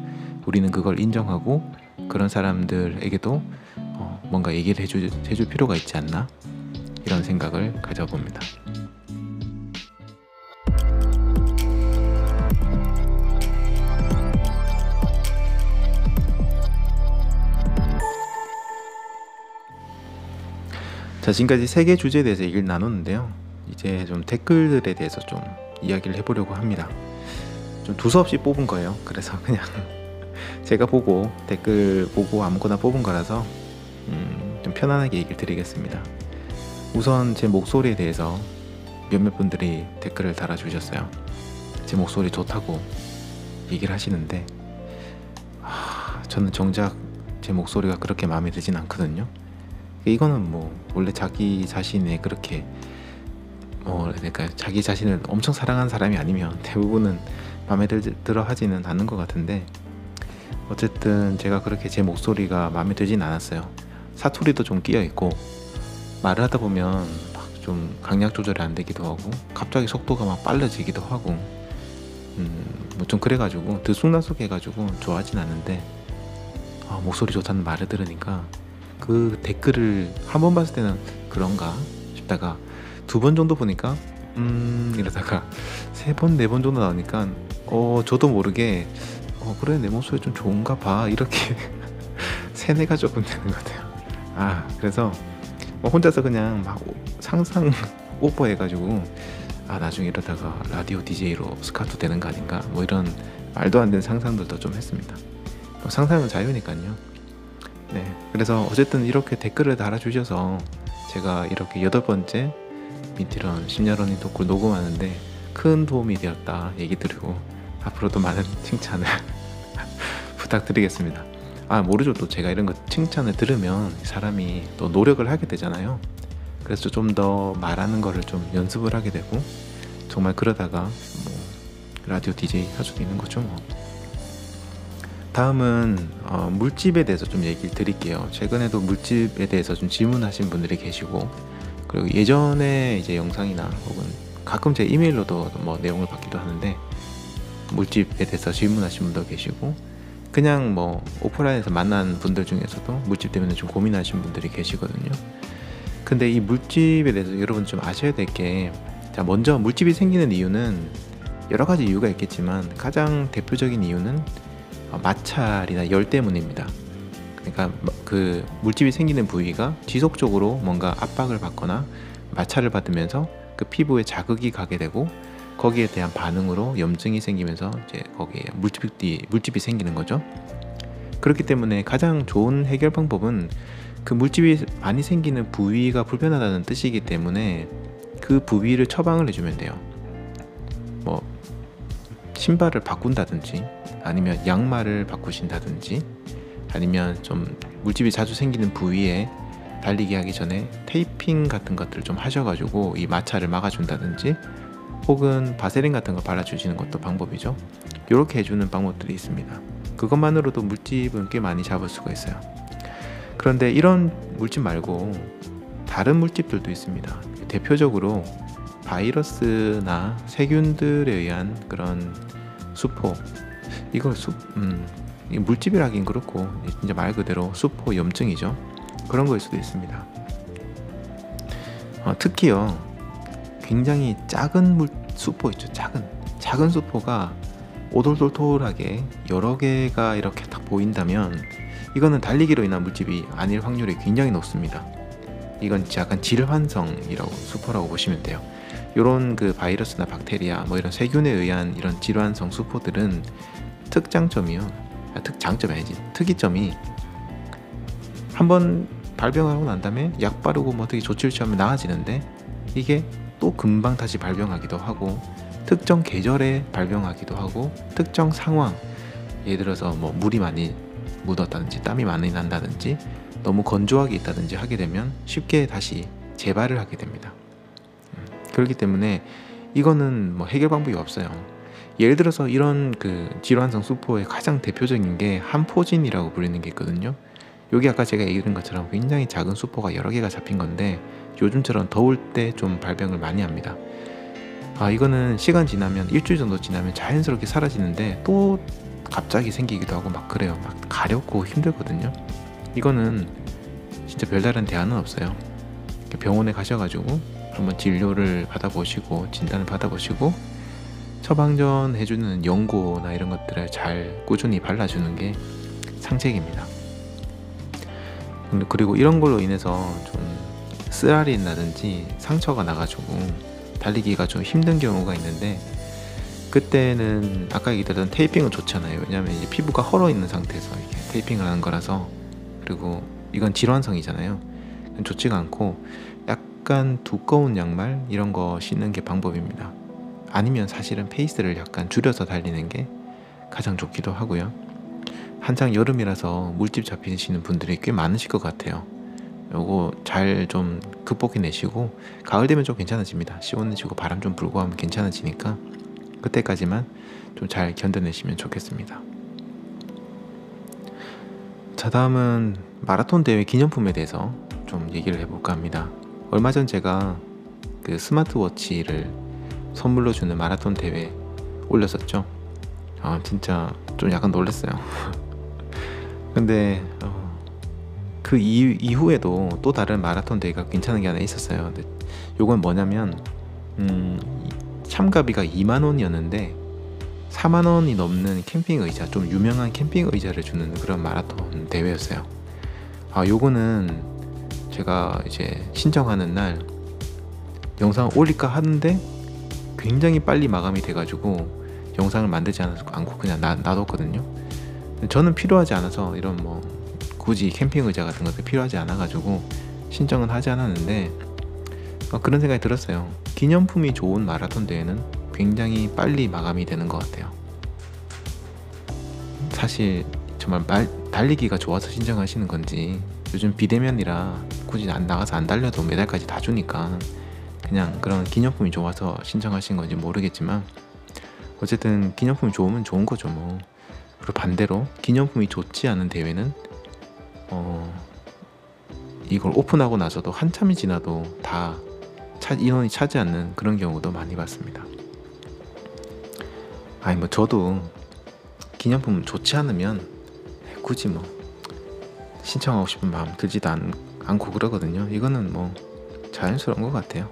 우리는 그걸 인정하고 그런 사람들에게도 어, 뭔가 얘기를 해줄, 해줄 필요가 있지 않나 이런 생각을 가져봅니다. 자 지금까지 세 개 주제에 대해서 얘기를 나눴는데요. 이제 좀 댓글들에 대해서 좀 이야기를 해보려고 합니다. 좀 두서없이 뽑은 거예요. 그래서 그냥 제가 보고 댓글 보고 아무거나 뽑은 거라서 음, 좀 편안하게 얘기를 드리겠습니다. 우선 제 목소리에 대해서 몇몇 분들이 댓글을 달아주셨어요. 제 목소리 좋다고 얘기를 하시는데 하, 저는 정작 제 목소리가 그렇게 마음에 들진 않거든요. 이거는 뭐 원래 자기 자신의 그렇게 뭐 그러니까 자기 자신을 엄청 사랑하는 사람이 아니면 대부분은 마음에 들, 들어 하지는 않는 것 같은데 어쨌든 제가 그렇게 제 목소리가 마음에 들진 않았어요. 사투리도 좀 끼어 있고 말을 하다 보면 막 좀 강약 조절이 안 되기도 하고 갑자기 속도가 막 빨라지기도 하고 음, 뭐 좀 그래가지고 들쑥날쑥 해가지고 좋아하진 않는데 아, 목소리 좋다는 말을 들으니까 그 댓글을 한 번 봤을 때는 그런가 싶다가 두 번 정도 보니까 음 이러다가 세 번 네 번 정도 나오니까 어 저도 모르게 어 그래 내 목소리 좀 좋은가 봐. 이렇게 세뇌가 조금 되는 것 같아요. 아 그래서 뭐 혼자서 그냥 막 상상 오버해가지고 아 나중에 이러다가 라디오 DJ로 스카우트 되는 거 아닌가? 뭐 이런 말도 안 되는 상상들도 좀 했습니다. 뭐 상상은 자유니까요 네, 그래서 어쨌든 이렇게 댓글을 달아주셔서 제가 이렇게 여덟 번째 민티런 심야러닝 토크 녹음하는데 큰 도움이 되었다 얘기 드리고 앞으로도 많은 칭찬을 부탁드리겠습니다. 아 모르죠 또 제가 이런 거 칭찬을 들으면 사람이 또 노력을 하게 되잖아요. 그래서 좀 더 말하는 거를 좀 연습을 하게 되고 정말 그러다가 뭐 라디오 DJ 할 수도 있는 거죠 뭐. 다음은 어, 물집에 대해서 좀 얘기를 드릴게요. 최근에도 물집에 대해서 좀 질문하신 분들이 계시고 그리고 예전에 이제 영상이나 혹은 가끔 제 이메일로도 뭐 내용을 받기도 하는데 물집에 대해서 질문하신 분도 계시고 그냥 뭐 오프라인에서 만난 분들 중에서도 물집 때문에 좀 고민하시는 분들이 계시거든요. 근데 이 물집에 대해서 여러분 좀 아셔야 될 게, 자, 먼저 물집이 생기는 이유는 여러 가지 이유가 있겠지만 가장 대표적인 이유는 어, 마찰이나 열 때문입니다. 그러니까 그 물집이 생기는 부위가 지속적으로 뭔가 압박을 받거나 마찰을 받으면서 그 피부에 자극이 가게 되고 거기에 대한 반응으로 염증이 생기면서 이제 거기에 물집이 물집이 생기는 거죠. 그렇기 때문에 가장 좋은 해결 방법은 그 물집이 많이 생기는 부위가 불편하다는 뜻이기 때문에 그 부위를 처방을 해주면 돼요. 뭐 신발을 바꾼다든지 아니면 양말을 바꾸신다든지 아니면 좀 물집이 자주 생기는 부위에 달리기 하기 전에 테이핑 같은 것들을 좀 하셔가지고 이 마찰을 막아준다든지 혹은 바세린 같은 거 발라주시는 것도 방법이죠. 이렇게 해주는 방법들이 있습니다. 그것만으로도 물집은 꽤 많이 잡을 수가 있어요. 그런데 이런 물집 말고 다른 물집들도 있습니다. 대표적으로 바이러스나 세균들에 의한 그런 수포 이걸 수, 음, 물집이라긴 그렇고 진짜 말 그대로 수포 염증이죠. 그런 거일 수도 있습니다. 어, 특히요 굉장히 작은 물 수포 있죠. 작은 작은 수포가 오돌돌돌하게 여러 개가 이렇게 딱 보인다면 이거는 달리기로 인한 물집이 아닐 확률이 굉장히 높습니다. 이건 약간 질환성이라고 수포라고 보시면 돼요. 이런 그 바이러스나 박테리아 뭐 이런 세균에 의한 이런 질환성 수포들은 특장점이요. 아, 특장점이 아니지. 특이점이 한 번 발병하고 난 다음에 약 바르고 뭐 어떻게 조치를 취하면 나아지는데 이게 또 금방 다시 발병하기도 하고 특정 계절에 발병하기도 하고 특정 상황 예를 들어서 뭐 물이 많이 묻었다든지 땀이 많이 난다든지 너무 건조하게 있다든지 하게 되면 쉽게 다시 재발을 하게 됩니다. 음, 그렇기 때문에 이거는 뭐 해결 방법이 없어요. 예를 들어서 이런 그 질환성 수포의 가장 대표적인 게 한포진이라고 불리는 게 있거든요. 여기 아까 제가 얘기한 것처럼 굉장히 작은 수포가 여러 개가 잡힌 건데 요즘처럼 더울 때 좀 발병을 많이 합니다. 아 이거는 시간 지나면 일주일 정도 지나면 자연스럽게 사라지는데 또 갑자기 생기기도 하고 막 그래요. 막 가렵고 힘들거든요. 이거는 진짜 별다른 대안은 없어요. 병원에 가셔가지고 한번 진료를 받아보시고 진단을 받아보시고 처방전 해주는 연고나 이런 것들을 잘 꾸준히 발라주는 게 상책입니다. 그리고 이런 걸로 인해서 좀 쓰라리 나든지 상처가 나가지고 달리기가 좀 힘든 경우가 있는데 그때는 아까 얘기했던 테이핑은 좋잖아요. 왜냐하면 이제 피부가 헐어 있는 상태에서 이렇게 테이핑을 하는 거라서 그리고 이건 질환성이잖아요. 좋지가 않고 약간 두꺼운 양말 이런 거 신는 게 방법입니다. 아니면 사실은 페이스를 약간 줄여서 달리는 게 가장 좋기도 하고요. 한창 여름이라서 물집 잡히시는 분들이 꽤 많으실 것 같아요. 요거 잘 좀 극복해 내시고 가을 되면 좀 괜찮아집니다. 시원해지고 바람 좀 불고 하면 괜찮아지니까 그때까지만 좀 잘 견뎌내시면 좋겠습니다. 자 다음은 마라톤 대회 기념품에 대해서 좀 얘기를 해볼까 합니다. 얼마 전 제가 그 스마트워치를 선물로 주는 마라톤 대회 올렸었죠. 아 진짜 좀 약간 놀랐어요. 근데 어, 그 이, 이후 에도 또 다른 마라톤 대회가 괜찮은 게 하나 있었어요. 근데 요건 뭐냐면 음, 참가비가 2만 원이었는데 4만 원이 넘는 캠핑 의자, 좀 유명한 캠핑 의자를 주는 그런 마라톤 대회였어요. 아, 요거는 제가 이제 신청하는 날 영상 올릴까 하는데 굉장히 빨리 마감이 돼가지고 영상을 만들지 않고 그냥 놔, 놔뒀거든요. 저는 필요하지 않아서 이런 뭐 굳이 캠핑 의자 같은 것도 필요하지 않아가지고 신청은 하지 않았는데 어, 그런 생각이 들었어요. 기념품이 좋은 마라톤 대회는 굉장히 빨리 마감이 되는 것 같아요. 사실 정말 말, 달리기가 좋아서 신청하시는 건지 요즘 비대면이라 굳이 안 나가서 안 달려도 메달까지 다 주니까 그냥 그런 기념품이 좋아서 신청하신 건지 모르겠지만 어쨌든 기념품이 좋으면 좋은 거죠 뭐 그리고 반대로 기념품이 좋지 않은 대회는 어 이걸 오픈하고 나서도 한참이 지나도 다 차, 인원이 차지 않는 그런 경우도 많이 봤습니다 아니 뭐 저도 기념품 좋지 않으면 굳이 뭐 신청하고 싶은 마음 들지도 않, 않고 그러거든요. 이거는 뭐 자연스러운 것 같아요.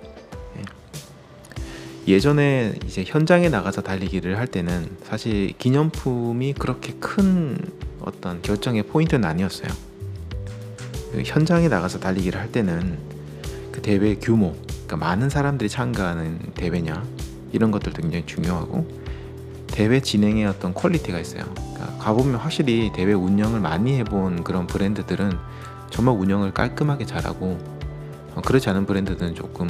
예. 예전에 이제 현장에 나가서 달리기를 할 때는 사실 기념품이 그렇게 큰 어떤 결정의 포인트는 아니었어요. 그 현장에 나가서 달리기를 할 때는 그 대회 규모, 그러니까 많은 사람들이 참가하는 대회냐 이런 것들도 굉장히 중요하고 대회 진행의 어떤 quality가 있어요. 그러니까 가보면 확실히 대회 운영을 많이 해본 그런 브랜드들은 정말 운영을 깔끔하게 잘하고 어, 그렇지 않은 브랜드들은 조금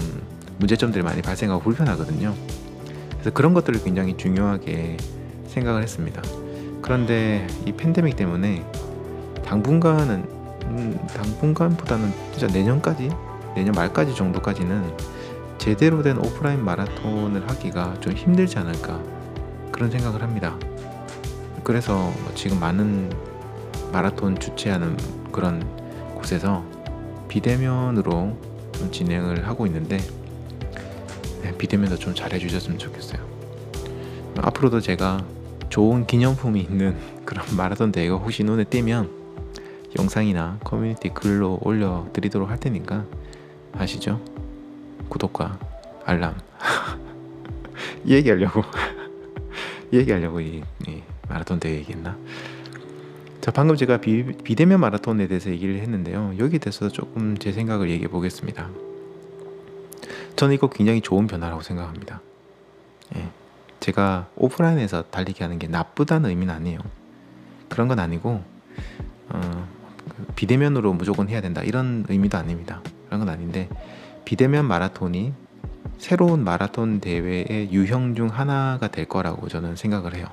문제점들이 많이 발생하고 불편하거든요. 그래서 그런 것들을 굉장히 중요하게 생각을 했습니다. 그런데 이 팬데믹 때문에 당분간은 음, 당분간보다는 진짜 내년까지 내년 말까지 정도까지는 제대로 된 오프라인 마라톤을 하기가 좀 힘들지 않을까 그런 생각을 합니다. 그래서 뭐 지금 많은 마라톤 주최하는 그런 곳에서 비대면으로 좀 진행을 하고 있는데 네, 비대면도 좀 잘해주셨으면 좋겠어요. 앞으로도 제가 좋은 기념품이 있는 그런 마라톤 대회가 혹시 눈에 띄면 영상이나 커뮤니티 글로 올려드리도록 할 테니까 아시죠? 구독과 알람 이 얘기하려고 이 얘기하려고 이, 이 마라톤 대회 얘기했나? 자 방금 제가 비, 비대면 마라톤에 대해서 얘기를 했는데요 여기에 대해서 조금 제 생각을 얘기해 보겠습니다 저는 이거 굉장히 좋은 변화라고 생각합니다 예, 제가 오프라인에서 달리기 하는 게 나쁘다는 의미는 아니에요 그런 건 아니고 어, 비대면으로 무조건 해야 된다 이런 의미도 아닙니다 그런 건 아닌데 비대면 마라톤이 새로운 마라톤 대회의 유형 중 하나가 될 거라고 저는 생각을 해요.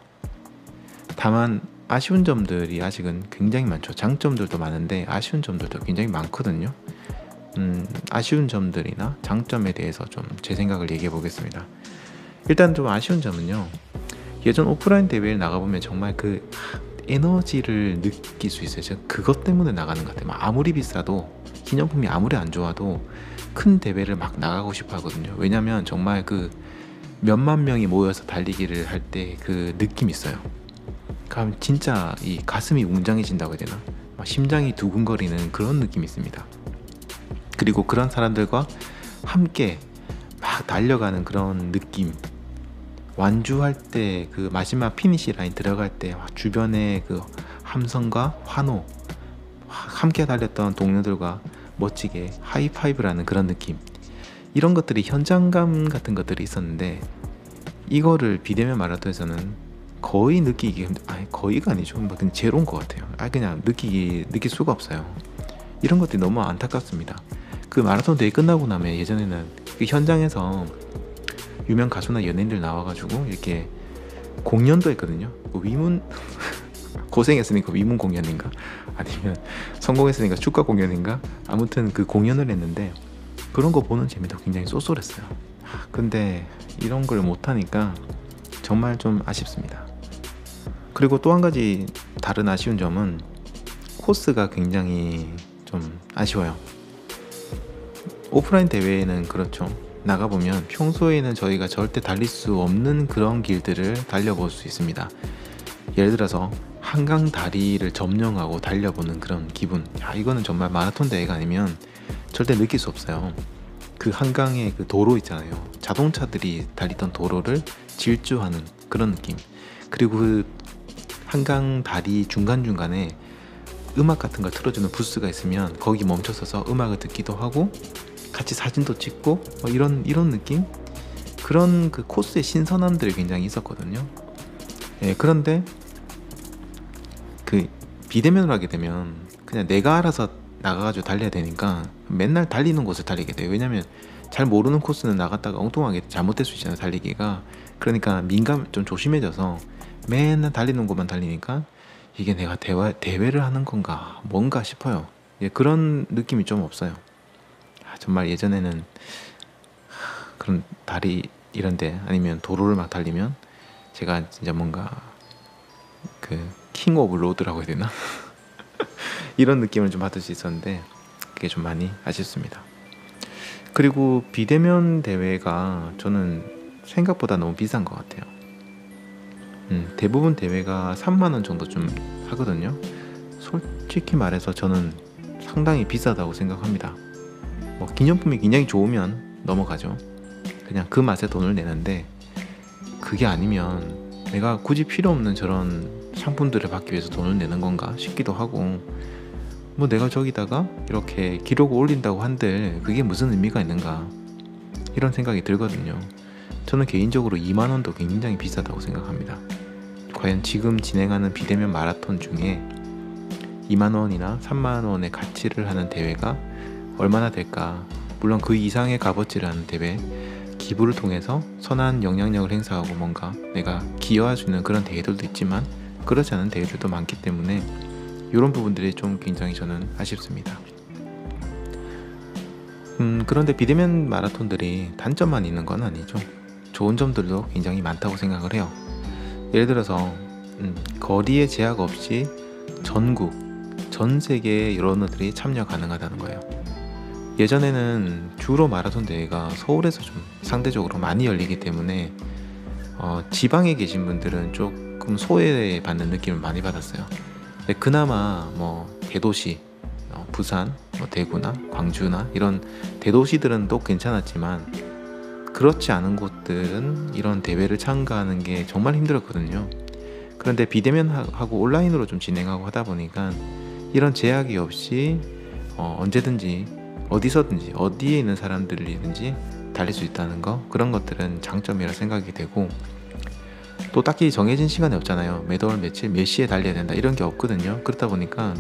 다만 아쉬운 점들이 아직은 굉장히 많죠. 장점들도 많은데 아쉬운 점들도 굉장히 많거든요. 음, 아쉬운 점들이나 장점에 대해서 좀 제 생각을 얘기해 보겠습니다. 일단 좀 아쉬운 점은요. 예전 오프라인 대회를 나가보면 정말 그 에너지를 느낄 수 있어요. 그것 때문에 나가는 것 같아요. 아무리 비싸도 기념품이 아무리 안 좋아도 큰 대회를 막 나가고 싶어 하거든요. 왜냐면 정말 그 몇만 명이 모여서 달리기를 할 때 그 느낌 있어요. 그럼 진짜 이 가슴이 웅장해진다고 해야 되나? 막 심장이 두근거리는 그런 느낌이 있습니다. 그리고 그런 사람들과 함께 막 달려가는 그런 느낌. 완주할 때 그 마지막 피니시 라인 들어갈 때 주변의 그 함성과 환호 함께 달렸던 동료들과 멋지게 하이파이브하는 그런 느낌. 이런 것들이 현장감 같은 것들이 있었는데 이거를 비대면 마라톤에서는 거의 느끼기 힘들 아니 거의가 아니죠. 뭐 제로인 것 같아요. 아 그냥 느끼기 느낄 수가 없어요. 이런 것들이 너무 안타깝습니다 그 마라톤 대회 끝나고 나면 예전에는 그 현장에서 유명 가수나 연예인들 나와가지고 이렇게 공연도 했거든요. 그 위문 고생했으니까 위문 공연인가? 아니면 성공했으니까 축가 공연인가? 아무튼 그 공연을 했는데 그런 거 보는 재미도 굉장히 쏠쏠했어요. 근데 이런 걸 못하니까 정말 좀 아쉽습니다. 그리고 또 한 가지 다른 아쉬운 점은 코스가 굉장히 좀 아쉬워요 오프라인 대회에는 그렇죠 나가보면 평소에는 저희가 절대 달릴 수 없는 그런 길들을 달려볼 수 있습니다 예를 들어서 한강 다리를 점령하고 달려보는 그런 기분. 야, 이거는 정말 마라톤 대회가 아니면 절대 느낄 수 없어요. 그 한강의 그 도로 있잖아요. 자동차들이 달리던 도로를 질주하는 그런 느낌. 그리고 그 한강 다리 중간중간에 음악 같은 걸 틀어주는 부스가 있으면 거기 멈춰서서 음악을 듣기도 하고 같이 사진도 찍고 뭐 이런 이런 느낌 그런 그 코스의 신선함들이 굉장히 있었거든요. 예, 그런데 그 비대면으로 하게 되면 그냥 내가 알아서 나가가지고 달려야 되니까 맨날 달리는 곳을 달리게 돼요. 왜냐면 잘 모르는 코스는 나갔다가 엉뚱하게 잘못될 수 있잖아요. 달리기가. 그러니까 뭔가 좀 조심해져서 맨날 달리는 곳만 달리니까 이게 내가 대화, 대회를 하는 건가 뭔가 싶어요. 예, 그런 느낌이 좀 없어요. 아, 정말 예전에는 그런 다리 이런데 아니면 도로를 막 달리면 제가 진짜 뭔가 그 king of road라고 해야 되나? 이런 느낌을 좀 받을 수 있었는데 그게 좀 많이 아쉽습니다. 그리고 비대면 대회가 저는 생각보다 너무 비싼 것 같아요. 음, 대부분 대회가 3만 원 정도 좀 하거든요. 솔직히 말해서 저는 상당히 비싸다고 생각합니다. 뭐 기념품이 굉장히 좋으면 넘어가죠. 그냥 그 맛에 돈을 내는데 그게 아니면 내가 굳이 필요 없는 저런 상품들을 받기 위해서 돈을 내는 건가 싶기도 하고 뭐 내가 저기다가 이렇게 기록을 올린다고 한들 그게 무슨 의미가 있는가 이런 생각이 들거든요. 저는 개인적으로 2만 원도 굉장히 비싸다고 생각합니다. 과연 지금 진행하는 비대면 마라톤 중에 2만 원이나 3만 원의 가치를 하는 대회가 얼마나 될까? 물론 그 이상의 값어치를 하는 대회, 기부를 통해서 선한 영향력을 행사하고 뭔가 내가 기여할 수 있는 그런 대회들도 있지만 그렇지 않은 대회들도 많기 때문에 이런 부분들이 좀 굉장히 저는 아쉽습니다. 음, 그런데 비대면 마라톤들이 단점만 있는 건 아니죠. 좋은 점들도 굉장히 많다고 생각을 해요. 예를 들어서 음, 거리의 제약 없이 전국, 전 세계의 러너들이 참여 가능하다는 거예요. 예전에는 주로 마라톤 대회가 서울에서 좀 상대적으로 많이 열리기 때문에 어, 지방에 계신 분들은 조금 소외받는 느낌을 많이 받았어요. 근데 그나마 뭐 대도시, 어, 부산, 뭐 대구나 광주나 이런 대도시들은 또 괜찮았지만 그렇지 않은 곳들은 이런 대회를 참가하는 게 정말 힘들었거든요. 그런데 비대면하고 온라인으로 좀 진행하고 하다 보니까 이런 제약이 없이 어, 언제든지 어디서든지 어디에 있는 사람들이든지 달릴 수 있다는 거 그런 것들은 장점이라 생각이 되고 또 딱히 정해진 시간이 없잖아요. 매달 며칠 몇 시에 달려야 된다 이런 게 없거든요. 그렇다 보니까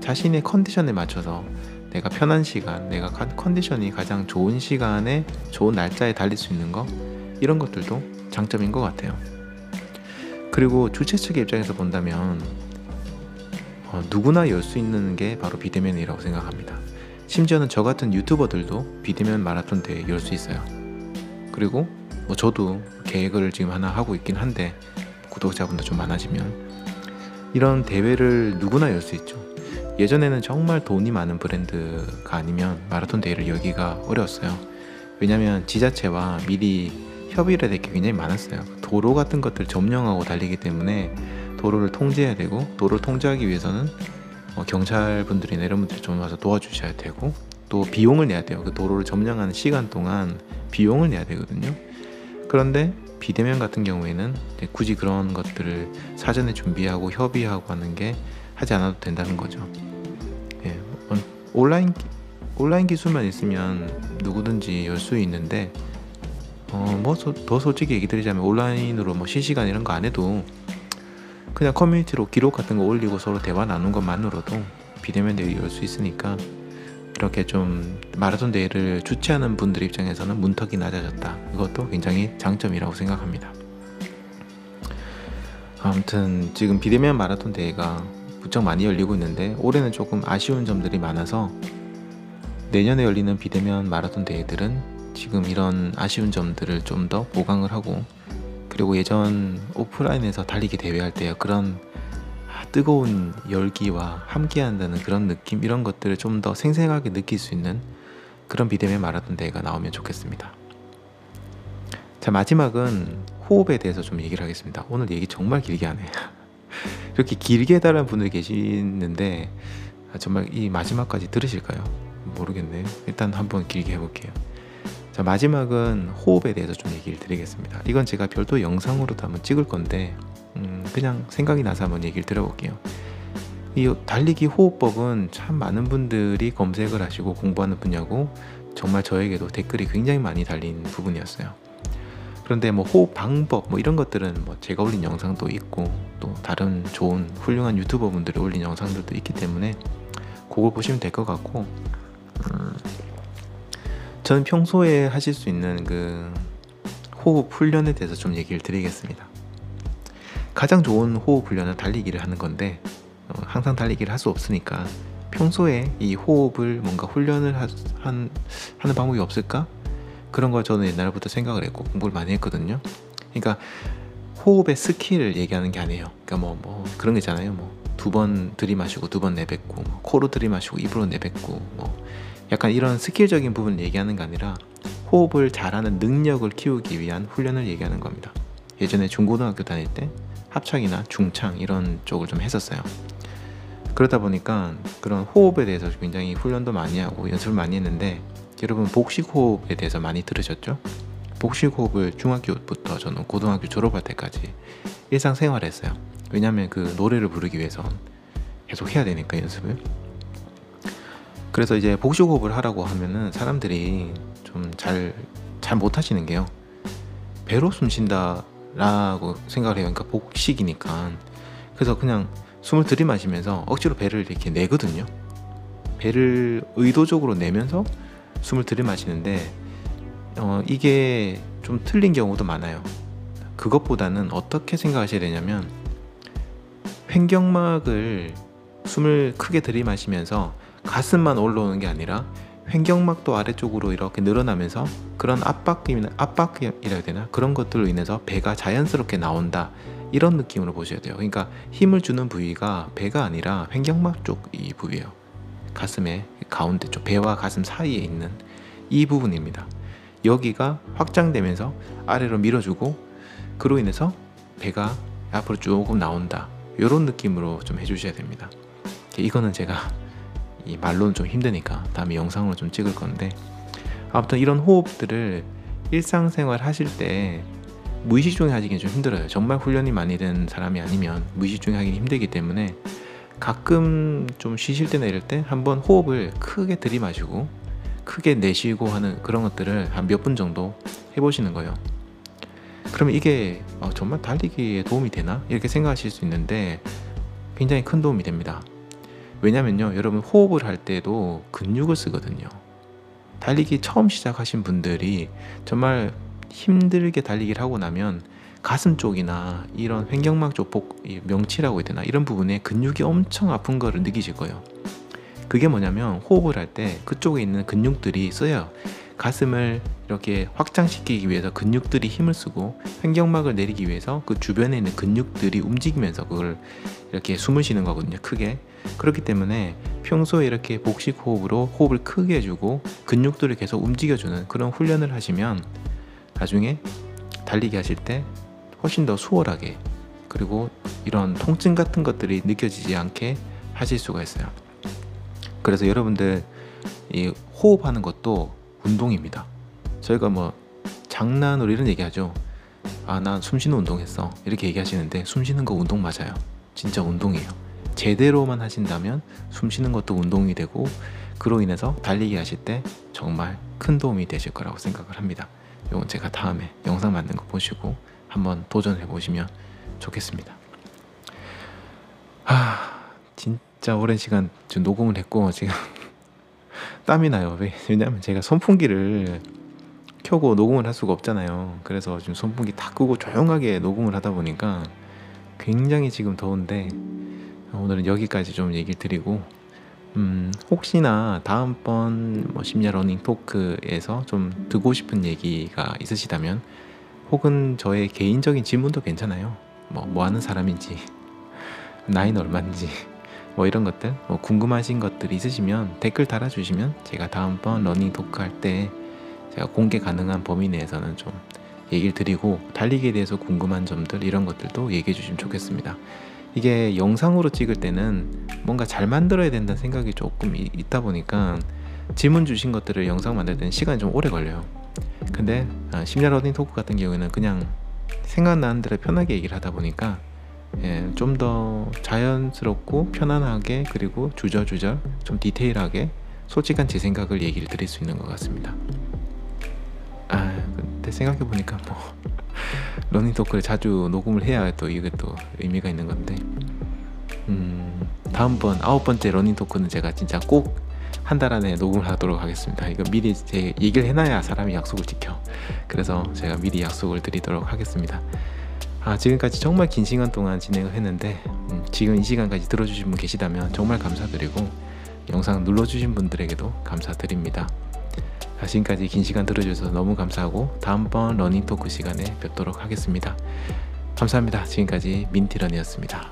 자신의 컨디션에 맞춰서 내가 편한 시간 내가 컨디션이 가장 좋은 시간에 좋은 날짜에 달릴 수 있는 거 이런 것들도 장점인 것 같아요. 그리고 주최 측의 입장에서 본다면 어, 누구나 열 수 있는 게 바로 비대면이라고 생각합니다 심지어는 저 같은 유튜버들도 비대면 마라톤 대회 열 수 있어요. 그리고 뭐 저도 계획을 지금 하나 하고 있긴 한데 구독자분도 좀 많아지면 이런 대회를 누구나 열 수 있죠. 예전에는 정말 돈이 많은 브랜드가 아니면 마라톤 대회를 열기가 어려웠어요. 왜냐면 지자체와 미리 협의를 될 게 굉장히 많았어요. 도로 같은 것들 점령하고 달리기 때문에 도로를 통제해야 되고 도로를 통제하기 위해서는 어, 경찰분들이나 이런 분들이 좀 와서 도와주셔야 되고 또 비용을 내야 돼요. 그 도로를 점령하는 시간 동안 비용을 내야 되거든요. 그런데 비대면 같은 경우에는 굳이 그런 것들을 사전에 준비하고 협의하고 하는 게 하지 않아도 된다는 거죠. 예, 온라인 온라인 기술만 있으면 누구든지 열 수 있는데 어, 뭐더 솔직히 얘기 드리자면 온라인으로 뭐 실시간 이런 거 안 해도 그냥 커뮤니티로 기록 같은 거 올리고 서로 대화 나눈 것만으로도 비대면 대회 열 수 있으니까 이렇게 좀 마라톤 대회를 주최하는 분들 입장에서는 문턱이 낮아졌다. 이것도 굉장히 장점이라고 생각합니다. 아무튼 지금 비대면 마라톤 대회가 무척 많이 열리고 있는데 올해는 조금 아쉬운 점들이 많아서 내년에 열리는 비대면 마라톤 대회들은 지금 이런 아쉬운 점들을 좀 더 보강을 하고 그리고 예전 오프라인에서 달리기 대회할 때 그런 아, 뜨거운 열기와 함께한다는 그런 느낌 이런 것들을 좀 더 생생하게 느낄 수 있는 그런 비대면 마라톤 대회가 나오면 좋겠습니다. 자 마지막은 호흡에 대해서 좀 얘기를 하겠습니다. 오늘 얘기 정말 길게 하네. 이렇게 길게 해달라는 분들이 계시는데 아, 정말 이 마지막까지 들으실까요? 모르겠네요. 일단 한번 길게 해볼게요. 자 마지막은 호흡에 대해서 좀 얘기를 드리겠습니다. 이건 제가 별도 영상으로도 한번 찍을 건데 음, 그냥 생각이 나서 한번 얘기를 드려볼게요. 이 달리기 호흡법은 참 많은 분들이 검색을 하시고 공부하는 분야고 정말 저에게도 댓글이 굉장히 많이 달린 부분이었어요. 그런데 뭐 호흡 방법 뭐 이런 것들은 뭐 제가 올린 영상도 있고 또 다른 좋은 훌륭한 유튜버 분들이 올린 영상들도 있기 때문에 그걸 보시면 될 것 같고 음, 저는 평소에 하실 수 있는 그 호흡 훈련에 대해서 좀 얘기를 드리겠습니다. 가장 좋은 호흡 훈련은 달리기를 하는 건데 어, 항상 달리기를 할 수 없으니까 평소에 이 호흡을 뭔가 훈련을 하, 한, 하는 방법이 없을까? 그런 걸 저는 옛날부터 생각을 했고 공부를 많이 했거든요. 그러니까 호흡의 skill을 얘기하는 게 아니에요. 그러니까 뭐, 뭐 그런 게 있잖아요. 뭐 두 번 들이마시고 두 번 내뱉고 뭐 코로 들이마시고 입으로 내뱉고 뭐 약간 이런 스킬적인 부분을 얘기하는 게 아니라 호흡을 잘하는 능력을 키우기 위한 훈련을 얘기하는 겁니다. 예전에 중고등학교 다닐 때 합창이나 중창 이런 쪽을 좀 했었어요. 그러다 보니까 그런 호흡에 대해서 굉장히 훈련도 많이 하고 연습을 많이 했는데 여러분 복식 호흡에 대해서 많이 들으셨죠? 복식 호흡을 중학교부터 저는 고등학교 졸업할 때까지 일상생활했어요. 왜냐하면 그 노래를 부르기 위해서 계속 해야 되니까 연습을. 그래서 이제 복식 호흡을 하라고 하면은 사람들이 좀 잘 잘 못하시는 게요. 배로 숨 쉰다라고 생각을 해요. 그러니까 복식이니까. 그래서 그냥 숨을 들이마시면서 억지로 배를 이렇게 내거든요. 배를 의도적으로 내면서 숨을 들이마시는데 어, 이게 좀 틀린 경우도 많아요. 그것보다는 어떻게 생각하셔야 되냐면 횡격막을 숨을 크게 들이마시면서 가슴만 올라오는 게 아니라 횡격막도 아래쪽으로 이렇게 늘어나면서 그런 압박이나 압박이라 해야 되나 그런 것들로 인해서 배가 자연스럽게 나온다 이런 느낌으로 보셔야 돼요. 그러니까 힘을 주는 부위가 배가 아니라 횡격막 쪽 이 부위예요. 가슴의 가운데 쪽 배와 가슴 사이에 있는 이 부분입니다. 여기가 확장되면서 아래로 밀어주고 그로 인해서 배가 앞으로 조금 나온다. 이런 느낌으로 좀 해주셔야 됩니다. 이거는 제가 이 말로는 좀 힘드니까 다음에 영상으로 좀 찍을 건데 아무튼 이런 호흡들을 일상생활 하실 때 무의식 중에 하기는 좀 힘들어요. 정말 훈련이 많이 된 사람이 아니면 무의식 중에 하기 힘들기 때문에 가끔 좀 쉬실 때나 이럴 때 한번 호흡을 크게 들이마시고 크게 내쉬고 하는 그런 것들을 한 몇 분 정도 해보시는 거예요. 그러면 이게 어, 정말 달리기에 도움이 되나? 이렇게 생각하실 수 있는데 굉장히 큰 도움이 됩니다. 왜냐면요, 여러분 호흡을 할 때도 근육을 쓰거든요. 달리기 처음 시작하신 분들이 정말 힘들게 달리기를 하고 나면 가슴 쪽이나 이런 횡격막 쪽 복, 명치라고 해야 되나 이런 부분에 근육이 엄청 아픈 거를 느끼실 거예요. 그게 뭐냐면 호흡을 할 때 그쪽에 있는 근육들이 써요. 가슴을 이렇게 확장시키기 위해서 근육들이 힘을 쓰고 횡격막을 내리기 위해서 그 주변에 있는 근육들이 움직이면서 그걸 이렇게 숨을 쉬는 거거든요. 크게. 그렇기 때문에 평소에 이렇게 복식 호흡으로 호흡을 크게 해주고 근육들을 계속 움직여주는 그런 훈련을 하시면 나중에 달리기 하실 때 훨씬 더 수월하게 그리고 이런 통증 같은 것들이 느껴지지 않게 하실 수가 있어요. 그래서 여러분들 이 호흡하는 것도 운동입니다. 저희가 뭐 장난으로 이런 얘기하죠. 아, 난 숨쉬는 운동했어. 이렇게 얘기하시는데 숨쉬는 거 운동 맞아요. 진짜 운동이에요. 제대로만 하신다면 숨 쉬는 것도 운동이 되고 그로 인해서 달리기 하실 때 정말 큰 도움이 되실 거라고 생각을 합니다. 이건 제가 다음에 영상 만든 거 보시고 한번 도전해 보시면 좋겠습니다. 아 진짜 오랜 시간 지금 녹음을 했고 지금 땀이 나요. 왜냐면 제가 선풍기를 켜고 녹음을 할 수가 없잖아요. 그래서 지금 선풍기 다 끄고 조용하게 녹음을 하다 보니까 굉장히 지금 더운데 오늘은 여기까지 좀 얘기를 드리고 음, 혹시나 다음번 뭐 심야 러닝 토크에서 좀 듣고 싶은 얘기가 있으시다면 혹은 저의 개인적인 질문도 괜찮아요. 뭐, 뭐 하는 사람인지, 나이는 얼마인지, 뭐 이런 것들, 뭐 궁금하신 것들이 있으시면 댓글 달아주시면 제가 다음번 러닝 토크 할 때 제가 공개 가능한 범위 내에서는 좀 얘기를 드리고 달리기에 대해서 궁금한 점들 이런 것들도 얘기해 주시면 좋겠습니다. 이게 영상으로 찍을 때는 뭔가 잘 만들어야 된다는 생각이 조금 있다 보니까 질문 주신 것들을 영상 만들 때는 시간이 좀 오래 걸려요. 근데 아, 심야 러닝 토크 같은 경우에는 그냥 생각나는 대로 편하게 얘기를 하다 보니까 예, 좀 더 자연스럽고 편안하게 그리고 주저리주저리 좀 디테일하게 솔직한 제 생각을 얘기를 드릴 수 있는 것 같습니다. 아 근데 생각해 보니까 뭐 러닝 토크를 자주 녹음을 해야 또 이게 또 의미가 있는 건데 음, 다음번 아홉 번째 러닝 토크는 제가 진짜 꼭 한 달 안에 녹음을 하도록 하겠습니다. 이거 미리 제 얘기를 해놔야 사람이 약속을 지켜. 그래서 제가 미리 약속을 드리도록 하겠습니다. 아, 지금까지 정말 긴 시간 동안 진행을 했는데 음, 지금 이 시간까지 들어주신 분 계시다면 정말 감사드리고 영상 눌러주신 분들에게도 감사드립니다. 지금까지 긴 시간 들어주셔서 너무 감사하고 다음번 러닝 토크 시간에 뵙도록 하겠습니다. 감사합니다. 지금까지 민티런이었습니다.